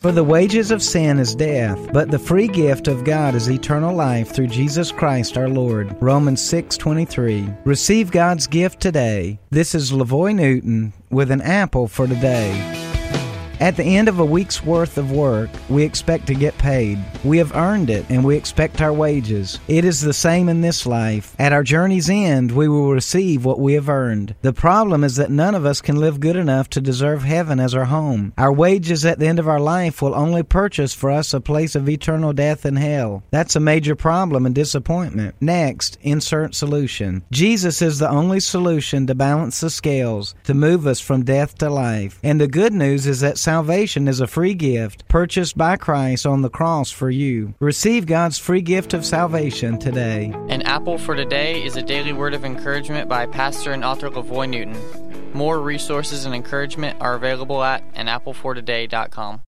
For the wages of sin is death, but the free gift of God is eternal life through Jesus Christ our Lord. Romans 6:23. Receive God's gift today. This is Lavoy Newton with an apple for today. At the end of a week's worth of work, we expect to get paid. We have earned it and we expect our wages. It is the same in this life. At our journey's end, we will receive what we have earned. The problem is that none of us can live good enough to deserve heaven as our home. Our wages at the end of our life will only purchase for us a place of eternal death in hell. That's a major problem and disappointment. Next, insert solution. Jesus is the only solution to balance the scales, to move us from death to life. And the good news is that salvation is a free gift purchased by Christ on the cross for you. Receive God's free gift of salvation today. An Apple for Today is a daily word of encouragement by pastor and author Lavoy Newton. More resources and encouragement are available at anapplefortoday.com.